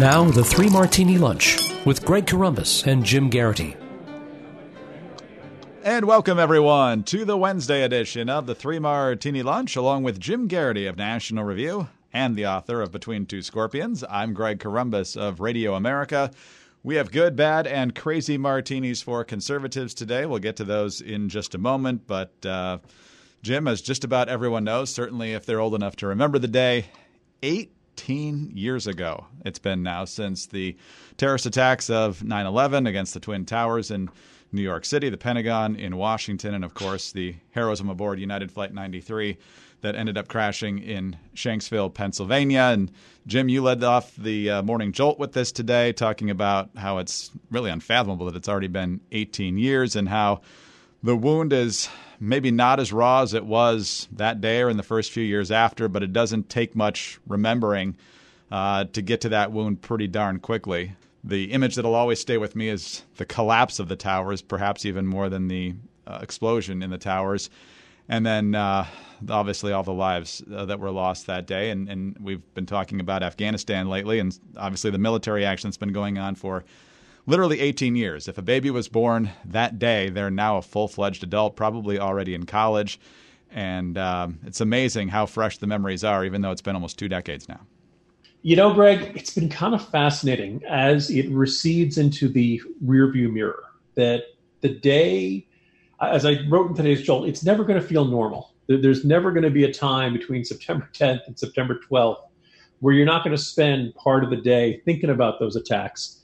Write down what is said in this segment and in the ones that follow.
Now, the Three Martini Lunch with Greg Corombos and Jim Geraghty. And welcome, everyone, to the Wednesday edition of the Three Martini Lunch, along with Jim Geraghty of National Review and the author of Between Two Scorpions. I'm Greg Corombos of Radio America. We have good, bad, and crazy martinis for conservatives today. We'll get to those in just a moment. But uh, Jim, as just about everyone knows, certainly if they're old enough to remember the day, 18 years ago it's been now since the terrorist attacks of 9 11 against the Twin Towers in New York City, the Pentagon in Washington, and of course the heroism aboard United Flight 93 that ended up crashing in Shanksville, Pennsylvania. And Jim, you led off the uh, morning jolt with this today, talking about how it's really unfathomable that it's already been 18 years and how the wound is maybe not as raw as it was that day or in the first few years after, but it doesn't take much remembering uh, to get to that wound pretty darn quickly the image that'll always stay with me is the collapse of the towers, perhaps even more than the uh, explosion in the towers. And then, uh, obviously, all the lives uh, that were lost that day. And, and, we've been talking about Afghanistan lately, and obviously, the military action that's been going on for literally 18 years. If a baby was born that day, they're now a full fledged adult, probably already in college. And um, it's amazing how fresh the memories are, even though it's been almost two decades now. You know, Greg, it's been kind of fascinating as it recedes into the rearview mirror that the day, as I wrote in today's Jolt, it's never going to feel normal. There's never going to be a time between September 10th and September 12th where you're not going to spend part of the day thinking about those attacks,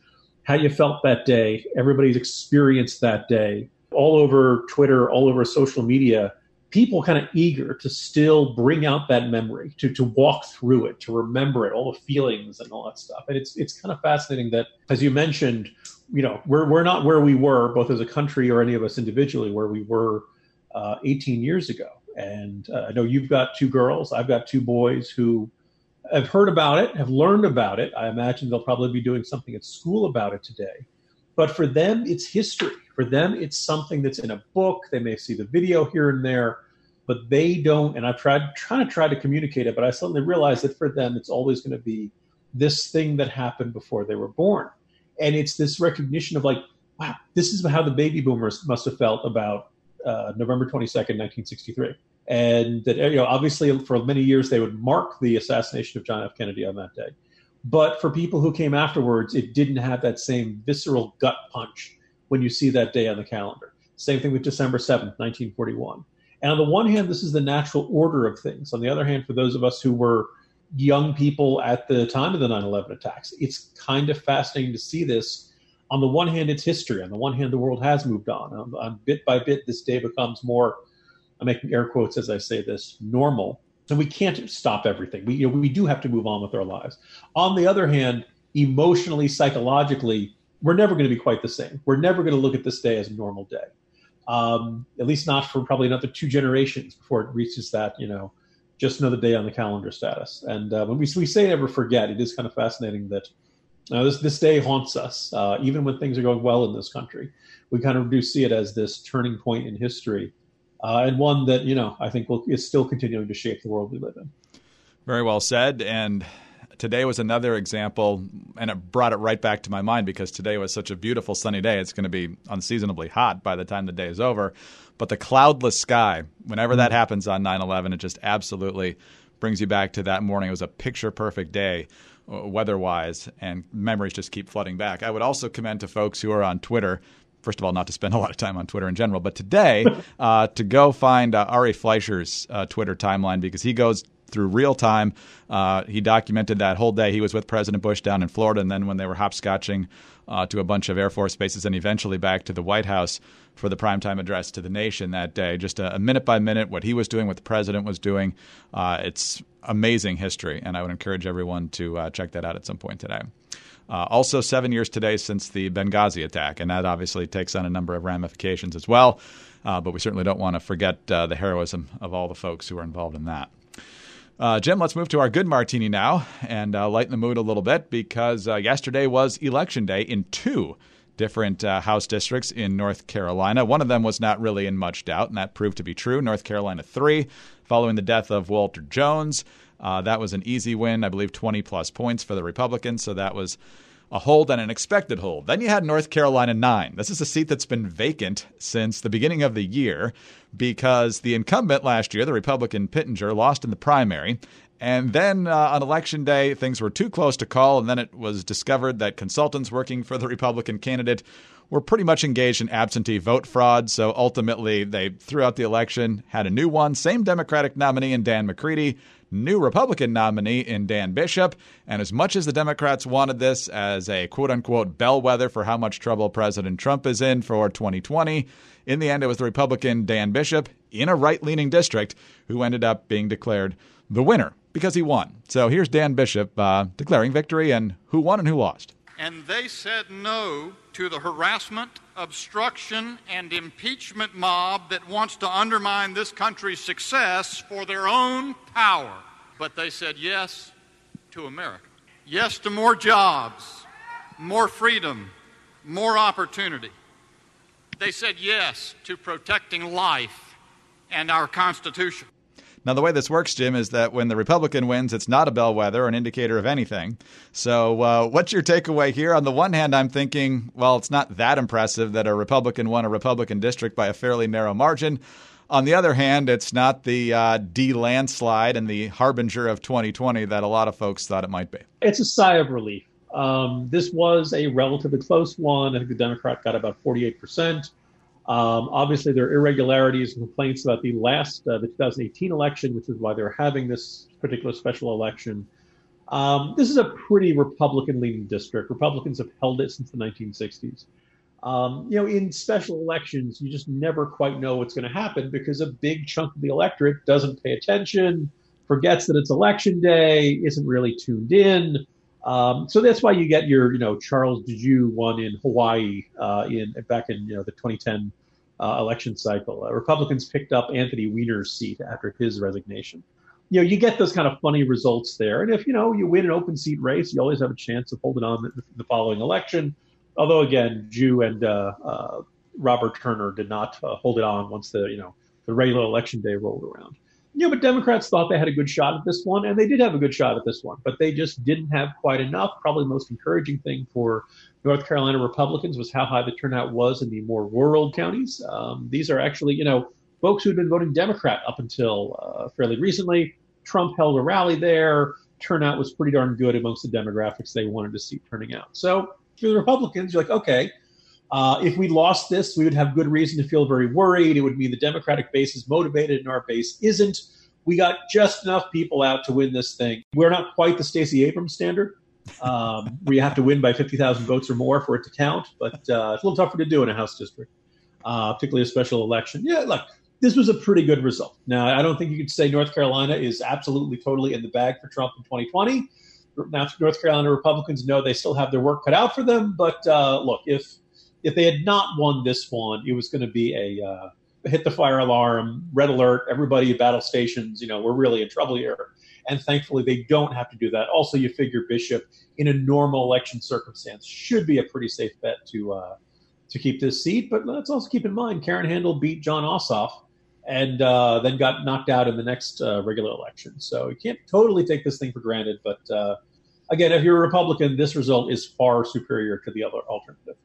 how you felt that day, everybody's experienced that day, all over Twitter, all over social media people kind of eager to still bring out that memory, to to walk through it, to remember it, all the feelings and all that stuff. And it's it's kind of fascinating that, as you mentioned, you know, we're we're not where we were, both as a country or any of us individually, where we were uh, 18 years ago. And uh, I know you've got two girls, I've got two boys who have heard about it, have learned about it. I imagine they'll probably be doing something at school about it today. But for them, it's history. For them, it's something that's in a book. They may see the video here and there but they don't. And I've tried trying to try to communicate it, but I suddenly realized that for them, it's always going to be this thing that happened before they were born, and it's this recognition of like, wow, this is how the baby boomers must have felt about uh, November twenty second, nineteen sixty three. And that you know, obviously, for many years they would mark the assassination of John F. Kennedy on that day. But for people who came afterwards, it didn't have that same visceral gut punch when you see that day on the calendar. Same thing with December 7th, 1941. And on the one hand, this is the natural order of things. On the other hand, for those of us who were young people at the time of the 9 11 attacks, it's kind of fascinating to see this. On the one hand, it's history. On the one hand, the world has moved on. On, on bit by bit, this day becomes more, I'm making air quotes as I say this, normal. And we can't stop everything. We, you know, we do have to move on with our lives. On the other hand, emotionally, psychologically, we're never going to be quite the same. We're never going to look at this day as a normal day um, at least not for probably another two generations before it reaches that, you know, just another day on the calendar status. And uh, when we, we say never forget, it is kind of fascinating that uh, this, this day haunts us, uh, even when things are going well in this country. We kind of do see it as this turning point in history, uh, and one that, you know, I think will, is still continuing to shape the world we live in. Very well said. And today was another example, and it brought it right back to my mind because today was such a beautiful sunny day. It's going to be unseasonably hot by the time the day is over. But the cloudless sky, whenever that happens on 9 11, it just absolutely brings you back to that morning. It was a picture perfect day uh, weather wise, and memories just keep flooding back. I would also commend to folks who are on Twitter first of all, not to spend a lot of time on Twitter in general, but today uh, to go find uh, Ari Fleischer's uh, Twitter timeline because he goes through real time. Uh, he documented that whole day he was with President Bush down in Florida, and then when they were hopscotching uh, to a bunch of Air Force bases and eventually back to the White House for the primetime address to the nation that day. Just a, a minute by minute, what he was doing, what the president was doing. Uh, it's amazing history, and I would encourage everyone to uh, check that out at some point today. Uh, also, seven years today since the Benghazi attack, and that obviously takes on a number of ramifications as well. Uh, but we certainly don't want to forget uh, the heroism of all the folks who were involved in that. Uh, Jim, let's move to our good martini now and uh, lighten the mood a little bit because uh, yesterday was election day in two different uh, House districts in North Carolina. One of them was not really in much doubt, and that proved to be true. North Carolina 3, following the death of Walter Jones. Uh, that was an easy win, I believe 20 plus points for the Republicans. So that was a hold and an expected hold. Then you had North Carolina 9. This is a seat that's been vacant since the beginning of the year because the incumbent last year, the Republican Pittenger, lost in the primary. And then uh, on election day, things were too close to call, and then it was discovered that consultants working for the Republican candidate were pretty much engaged in absentee vote fraud. So ultimately, they threw out the election, had a new one, same Democratic nominee in Dan McCready, new Republican nominee in Dan Bishop. And as much as the Democrats wanted this as a quote unquote bellwether for how much trouble President Trump is in for 2020, in the end, it was the Republican Dan Bishop in a right leaning district who ended up being declared the winner because he won. So here's Dan Bishop uh, declaring victory and who won and who lost. And they said no to the harassment, obstruction, and impeachment mob that wants to undermine this country's success for their own power. But they said yes to America. Yes to more jobs, more freedom, more opportunity. They said yes to protecting life and our Constitution. Now, the way this works, Jim, is that when the Republican wins, it's not a bellwether or an indicator of anything. So, uh, what's your takeaway here? On the one hand, I'm thinking, well, it's not that impressive that a Republican won a Republican district by a fairly narrow margin. On the other hand, it's not the uh, D landslide and the harbinger of 2020 that a lot of folks thought it might be. It's a sigh of relief. Um, this was a relatively close one. I think the Democrat got about 48 percent. Um, obviously, there are irregularities and complaints about the last, uh, the 2018 election, which is why they're having this particular special election. Um, this is a pretty Republican leaning district. Republicans have held it since the 1960s. Um, you know, in special elections, you just never quite know what's going to happen because a big chunk of the electorate doesn't pay attention, forgets that it's election day, isn't really tuned in. Um, so that's why you get your, you know, Charles Djou won in Hawaii uh, in back in you know the 2010 uh, election cycle. Uh, Republicans picked up Anthony Weiner's seat after his resignation. You know, you get those kind of funny results there, and if you know you win an open seat race, you always have a chance of holding on the, the following election. Although again, Djou and uh, uh, Robert Turner did not uh, hold it on once the you know the regular election day rolled around. Yeah, but Democrats thought they had a good shot at this one, and they did have a good shot at this one, but they just didn't have quite enough. Probably the most encouraging thing for North Carolina Republicans was how high the turnout was in the more rural counties. Um, these are actually, you know, folks who had been voting Democrat up until uh, fairly recently. Trump held a rally there. Turnout was pretty darn good amongst the demographics they wanted to see turning out. So for the Republicans, you're like, okay, uh, if we lost this, we would have good reason to feel very worried. It would mean the Democratic base is motivated and our base isn't. We got just enough people out to win this thing. We're not quite the Stacey Abrams standard, um, have to win by 50,000 votes or more for it to count, but uh, it's a little tougher to do in a House district, uh, particularly a special election. Yeah, look, this was a pretty good result. Now, I don't think you could say North Carolina is absolutely totally in the bag for Trump in 2020. Now, North Carolina Republicans know they still have their work cut out for them, but uh, look, if if they had not won this one, it was going to be a uh, hit the fire alarm, red alert, everybody at battle stations. You know, we're really in trouble here. And thankfully, they don't have to do that. Also, you figure Bishop, in a normal election circumstance, should be a pretty safe bet to uh, to keep this seat. But let's also keep in mind, Karen Handel beat Jon Ossoff and uh, then got knocked out in the next uh, regular election. So you can't totally take this thing for granted. But uh, again, if you're a Republican, this result is far superior to the other alternative.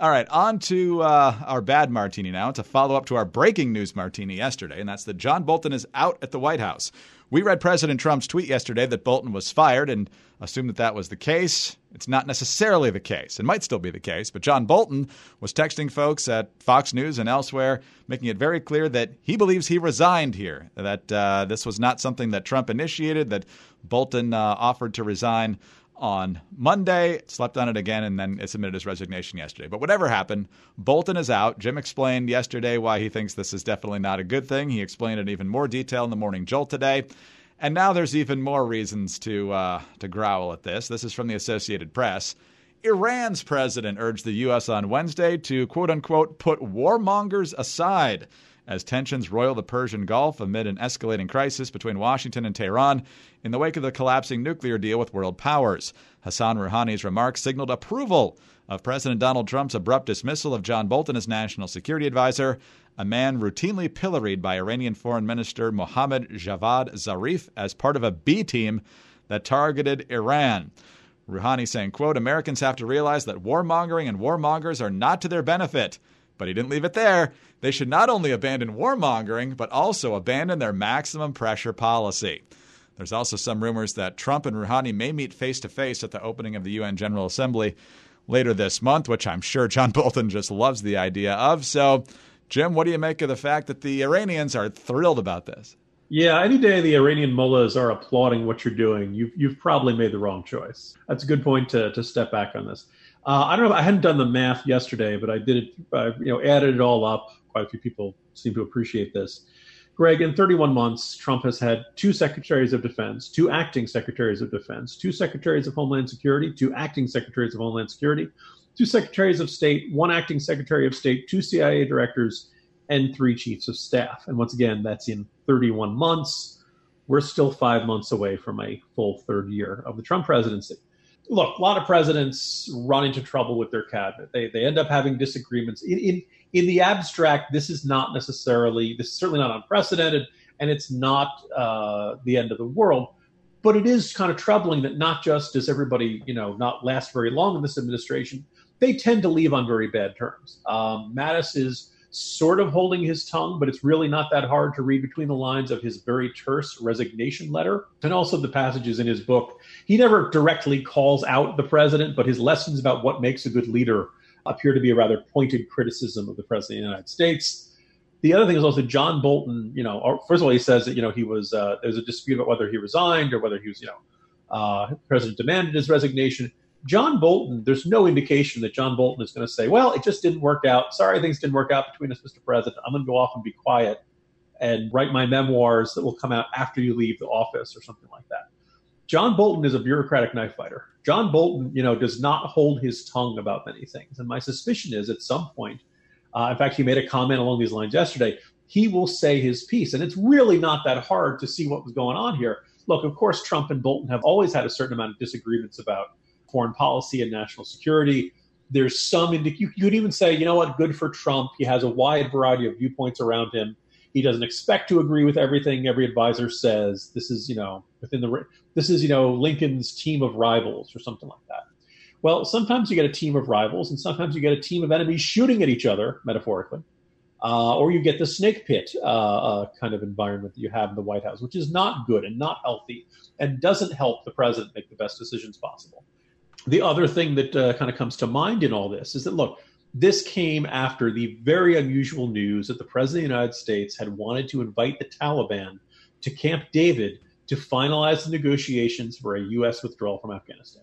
All right, on to uh, our bad martini now to follow up to our breaking news martini yesterday, and that's that John Bolton is out at the White House. We read President Trump's tweet yesterday that Bolton was fired and assumed that that was the case. It's not necessarily the case. It might still be the case, but John Bolton was texting folks at Fox News and elsewhere, making it very clear that he believes he resigned here, that uh, this was not something that Trump initiated, that Bolton uh, offered to resign on Monday, slept on it again, and then submitted his resignation yesterday. But whatever happened, Bolton is out. Jim explained yesterday why he thinks this is definitely not a good thing. He explained in even more detail in the Morning Jolt today. And now there's even more reasons to uh, to growl at this. This is from the Associated Press. Iran's president urged the U.S. on Wednesday to quote unquote put warmongers aside as tensions roil the Persian Gulf amid an escalating crisis between Washington and Tehran in the wake of the collapsing nuclear deal with world powers. Hassan Rouhani's remarks signaled approval of President Donald Trump's abrupt dismissal of John Bolton as national security advisor, a man routinely pilloried by Iranian Foreign Minister Mohammad Javad Zarif as part of a B team that targeted Iran. Rouhani saying, quote, Americans have to realize that warmongering and warmongers are not to their benefit. But he didn't leave it there. They should not only abandon warmongering, but also abandon their maximum pressure policy. There's also some rumors that Trump and Rouhani may meet face to face at the opening of the UN General Assembly later this month, which I'm sure John Bolton just loves the idea of. So, Jim, what do you make of the fact that the Iranians are thrilled about this? Yeah, any day the Iranian mullahs are applauding what you're doing, you've, you've probably made the wrong choice. That's a good point to, to step back on this. Uh, I don't know. I hadn't done the math yesterday, but I did it. Uh, you know, added it all up. Quite a few people seem to appreciate this. Greg, in 31 months, Trump has had two secretaries of defense, two acting secretaries of defense, two secretaries of homeland security, two acting secretaries of homeland security, two secretaries of state, one acting secretary of state, two CIA directors, and three chiefs of staff. And once again, that's in 31 months. We're still five months away from a full third year of the Trump presidency. Look, a lot of presidents run into trouble with their cabinet. They, they end up having disagreements. In, in, in the abstract, this is not necessarily, this is certainly not unprecedented, and it's not uh, the end of the world. But it is kind of troubling that not just does everybody, you know, not last very long in this administration, they tend to leave on very bad terms. Um, Mattis is sort of holding his tongue, but it's really not that hard to read between the lines of his very terse resignation letter and also the passages in his book. He never directly calls out the president, but his lessons about what makes a good leader appear to be a rather pointed criticism of the president of the United States. The other thing is also John Bolton. You know, first of all, he says that you know he was uh, there was a dispute about whether he resigned or whether he was you know uh, the president demanded his resignation. John Bolton, there's no indication that John Bolton is going to say, well, it just didn't work out. Sorry, things didn't work out between us, Mr. President. I'm going to go off and be quiet and write my memoirs that will come out after you leave the office or something like that. John Bolton is a bureaucratic knife fighter. John Bolton, you know, does not hold his tongue about many things. And my suspicion is at some point, uh, in fact, he made a comment along these lines yesterday, he will say his piece. And it's really not that hard to see what was going on here. Look, of course, Trump and Bolton have always had a certain amount of disagreements about foreign policy and national security. There's some, you could even say, you know what, good for Trump. He has a wide variety of viewpoints around him. He doesn't expect to agree with everything every advisor says. This is, you know, within the, this is, you know, Lincoln's team of rivals or something like that. Well, sometimes you get a team of rivals, and sometimes you get a team of enemies shooting at each other, metaphorically. Uh, or you get the snake pit uh, uh, kind of environment that you have in the White House, which is not good and not healthy and doesn't help the president make the best decisions possible the other thing that uh, kind of comes to mind in all this is that look, this came after the very unusual news that the president of the United States had wanted to invite the Taliban to Camp David to finalize the negotiations for a U.S. withdrawal from Afghanistan.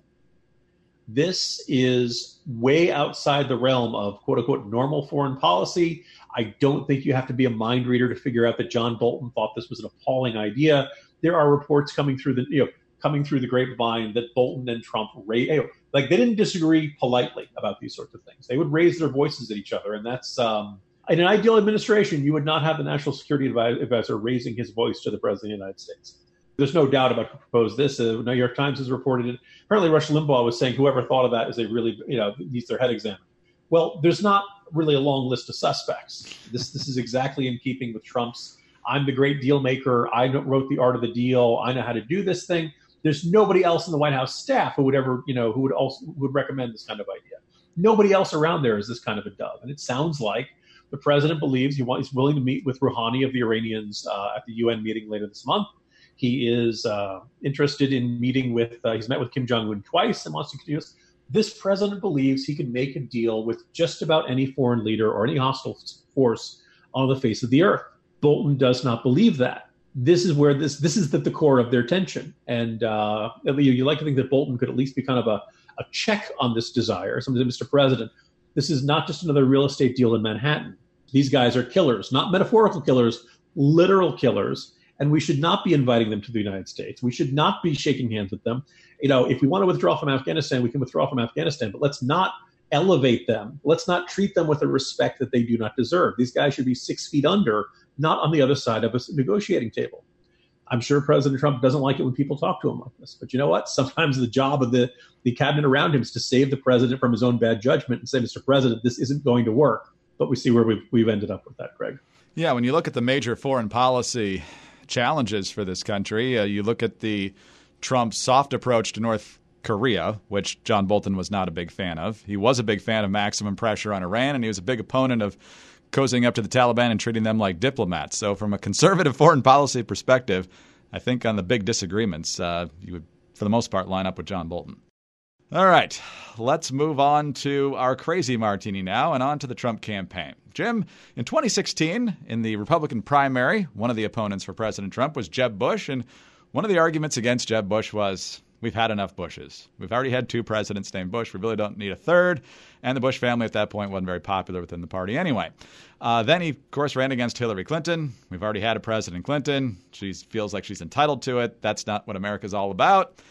This is way outside the realm of quote unquote normal foreign policy. I don't think you have to be a mind reader to figure out that John Bolton thought this was an appalling idea. There are reports coming through the, you know, coming through the grapevine that Bolton and Trump raised. Like they didn't disagree politely about these sorts of things. They would raise their voices at each other, and that's um, in an ideal administration. You would not have the national security advisor raising his voice to the president of the United States. There's no doubt about who proposed this. The New York Times has reported it. Apparently, Rush Limbaugh was saying whoever thought of that is a really you know needs their head examined. Well, there's not really a long list of suspects. This this is exactly in keeping with Trump's. I'm the great deal maker. I wrote the art of the deal. I know how to do this thing there's nobody else in the White House staff who would ever, you know, who would also would recommend this kind of idea. Nobody else around there is this kind of a dove, and it sounds like the president believes he wants, he's willing to meet with Rouhani of the Iranians uh, at the UN meeting later this month. He is uh, interested in meeting with. Uh, he's met with Kim Jong Un twice and wants to continue this. This president believes he can make a deal with just about any foreign leader or any hostile force on the face of the earth. Bolton does not believe that this is where this this is at the core of their tension. And uh, you, you like to think that Bolton could at least be kind of a, a check on this desire. Something, Mr. President, this is not just another real estate deal in Manhattan. These guys are killers, not metaphorical killers, literal killers. And we should not be inviting them to the United States. We should not be shaking hands with them. You know, if we want to withdraw from Afghanistan, we can withdraw from Afghanistan, but let's not elevate them. Let's not treat them with a respect that they do not deserve. These guys should be six feet under, not on the other side of a negotiating table. I'm sure President Trump doesn't like it when people talk to him like this. But you know what? Sometimes the job of the, the cabinet around him is to save the president from his own bad judgment and say, Mr. President, this isn't going to work. But we see where we've, we've ended up with that, Greg. Yeah, when you look at the major foreign policy challenges for this country, uh, you look at the Trump soft approach to North Korea, which John Bolton was not a big fan of. He was a big fan of maximum pressure on Iran, and he was a big opponent of cozying up to the Taliban and treating them like diplomats. So, from a conservative foreign policy perspective, I think on the big disagreements, uh, you would, for the most part, line up with John Bolton. All right, let's move on to our crazy martini now and on to the Trump campaign. Jim, in 2016, in the Republican primary, one of the opponents for President Trump was Jeb Bush, and one of the arguments against Jeb Bush was we've had enough Bushes. We've already had two presidents named Bush. We really don't need a third. And the Bush family at that point wasn't very popular within the party anyway. Uh, then he, of course, ran against Hillary Clinton. We've already had a President Clinton. She feels like she's entitled to it. That's not what America's all about.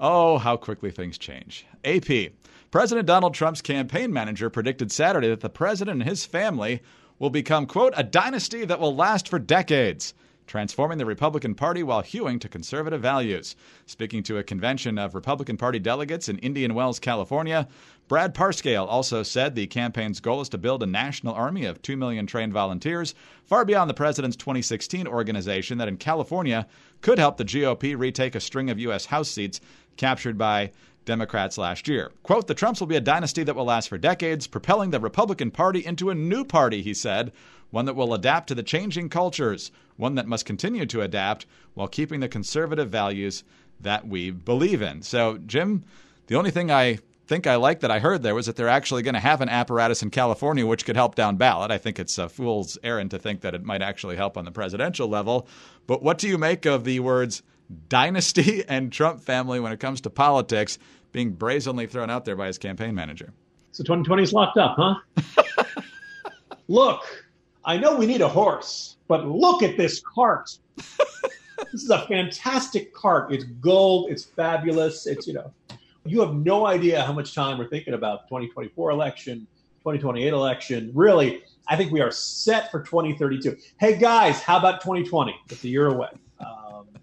Oh, how quickly things change. AP. President Donald Trump's campaign manager predicted Saturday that the president and his family will become, quote, a dynasty that will last for decades transforming the Republican Party while hewing to conservative values. Speaking to a convention of Republican Party delegates in Indian Wells, California, Brad Parscale also said the campaign's goal is to build a national army of 2 million trained volunteers, far beyond the president's 2016 organization that in California could help the GOP retake a string of U.S. House seats captured by Democrats last year. Quote, the Trumps will be a dynasty that will last for decades, propelling the Republican Party into a new party, he said, one that will adapt to the changing cultures, one that must continue to adapt while keeping the conservative values that we believe in. So, Jim, the only thing I think I like that I heard there was that they're actually going to have an apparatus in California which could help down ballot. I think it's a fool's errand to think that it might actually help on the presidential level. But what do you make of the words dynasty and Trump family when it comes to politics being brazenly thrown out there by his campaign manager? So 2020 is locked up, huh? Look, I know we need a horse, but look at this cart. this is a fantastic cart. It's gold. It's fabulous. It's, you know, you have no idea how much time we're thinking about 2024 election, 2028 election. Really, I think we are set for 2032. Hey, guys, how about 2020? It's a year away.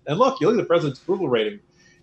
And look, you look at the president's approval rating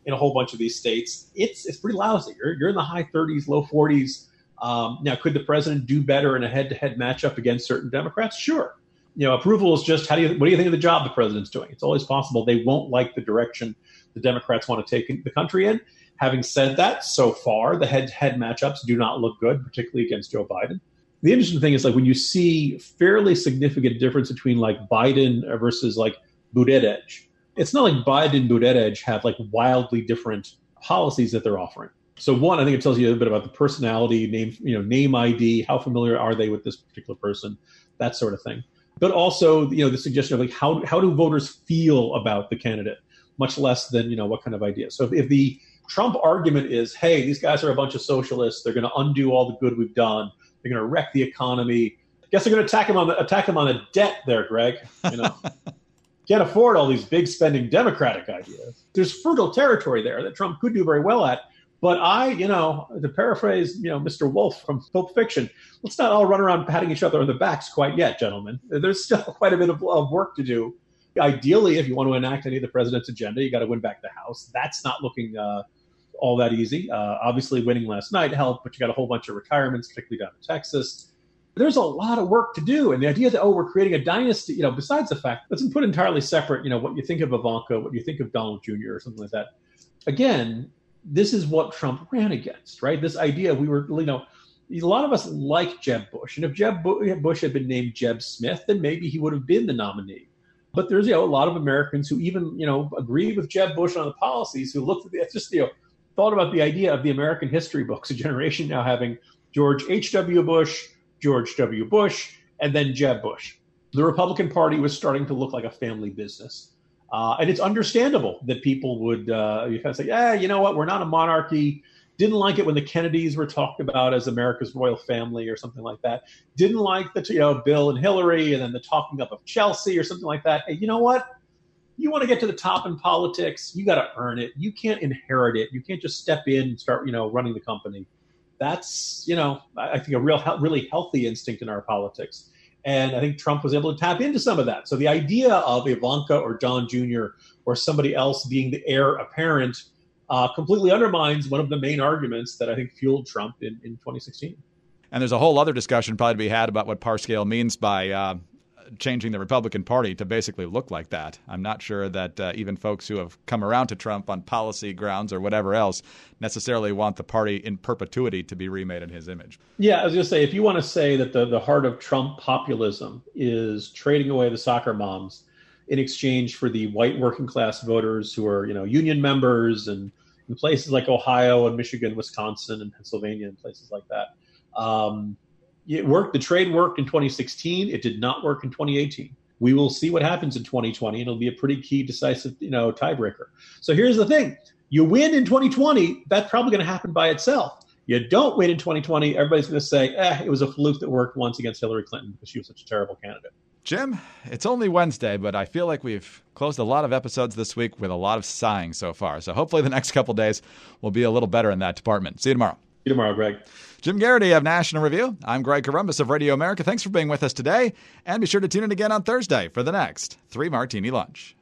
in a whole bunch of these states. It's, it's pretty lousy. You're, you're in the high 30s, low 40s. Um, now, could the president do better in a head-to-head matchup against certain Democrats? Sure. You know, approval is just how do you what do you think of the job the president's doing? It's always possible they won't like the direction the Democrats want to take the country in. Having said that, so far the head-to-head matchups do not look good, particularly against Joe Biden. The interesting thing is like when you see fairly significant difference between like Biden versus like Buttigieg. It's not like Biden and Buttigieg have like wildly different policies that they're offering. So one, I think it tells you a bit about the personality, name, you know, name ID, how familiar are they with this particular person, that sort of thing. But also, you know, the suggestion of like how how do voters feel about the candidate, much less than you know what kind of idea. So if, if the Trump argument is, hey, these guys are a bunch of socialists, they're going to undo all the good we've done, they're going to wreck the economy. I guess they're going to attack him on the attack him on the debt there, Greg. You know. Can't afford all these big spending Democratic ideas. There's fertile territory there that Trump could do very well at but I, you know, to paraphrase, you know, Mr. Wolf from Pulp Fiction, let's not all run around patting each other on the backs quite yet, gentlemen. There's still quite a bit of, of work to do. Ideally, if you want to enact any of the president's agenda, you got to win back the House. That's not looking uh, all that easy. Uh, obviously, winning last night helped, but you got a whole bunch of retirements, particularly down in Texas. There's a lot of work to do, and the idea that oh, we're creating a dynasty, you know, besides the fact let's put entirely separate, you know, what you think of Ivanka, what you think of Donald Jr. or something like that. Again, this is what Trump ran against, right? This idea we were, you know, a lot of us like Jeb Bush, and if Jeb Bush had been named Jeb Smith, then maybe he would have been the nominee. But there's you know a lot of Americans who even you know agree with Jeb Bush on the policies, who looked at the, just you know thought about the idea of the American history books, a generation now having George H. W. Bush, George W. Bush, and then Jeb Bush. The Republican Party was starting to look like a family business. Uh, and it's understandable that people would uh, kind of say, yeah, you know what, we're not a monarchy. Didn't like it when the Kennedys were talked about as America's royal family or something like that. Didn't like the you know Bill and Hillary and then the talking up of Chelsea or something like that. Hey, you know what? You want to get to the top in politics, you got to earn it. You can't inherit it. You can't just step in and start you know running the company. That's you know I think a real really healthy instinct in our politics. And I think Trump was able to tap into some of that. So the idea of Ivanka or Don Jr. or somebody else being the heir apparent uh, completely undermines one of the main arguments that I think fueled Trump in, in 2016. And there's a whole other discussion probably to be had about what Parscale means by uh, changing the Republican Party to basically look like that. I'm not sure that uh, even folks who have come around to Trump on policy grounds or whatever else necessarily want the party in perpetuity to be remade in his image. Yeah, I was going to say, if you want to say that the, the heart of Trump populism is trading away the soccer moms in exchange for the white working class voters who are, you know, union members and in places like Ohio and Michigan, Wisconsin and Pennsylvania and places like that. Um, it worked. The trade worked in 2016. It did not work in 2018. We will see what happens in 2020. It'll be a pretty key, decisive, you know, tiebreaker. So here's the thing: you win in 2020, that's probably going to happen by itself. You don't win in 2020, everybody's going to say, "Eh, it was a fluke that worked once against Hillary Clinton because she was such a terrible candidate." Jim, it's only Wednesday, but I feel like we've closed a lot of episodes this week with a lot of sighing so far. So hopefully the next couple days will be a little better in that department. See you tomorrow. See you tomorrow, Greg. Jim Geraghty of National Review. I'm Greg Corombos of Radio America. Thanks for being with us today, and be sure to tune in again on Thursday for the next Three Martini Lunch.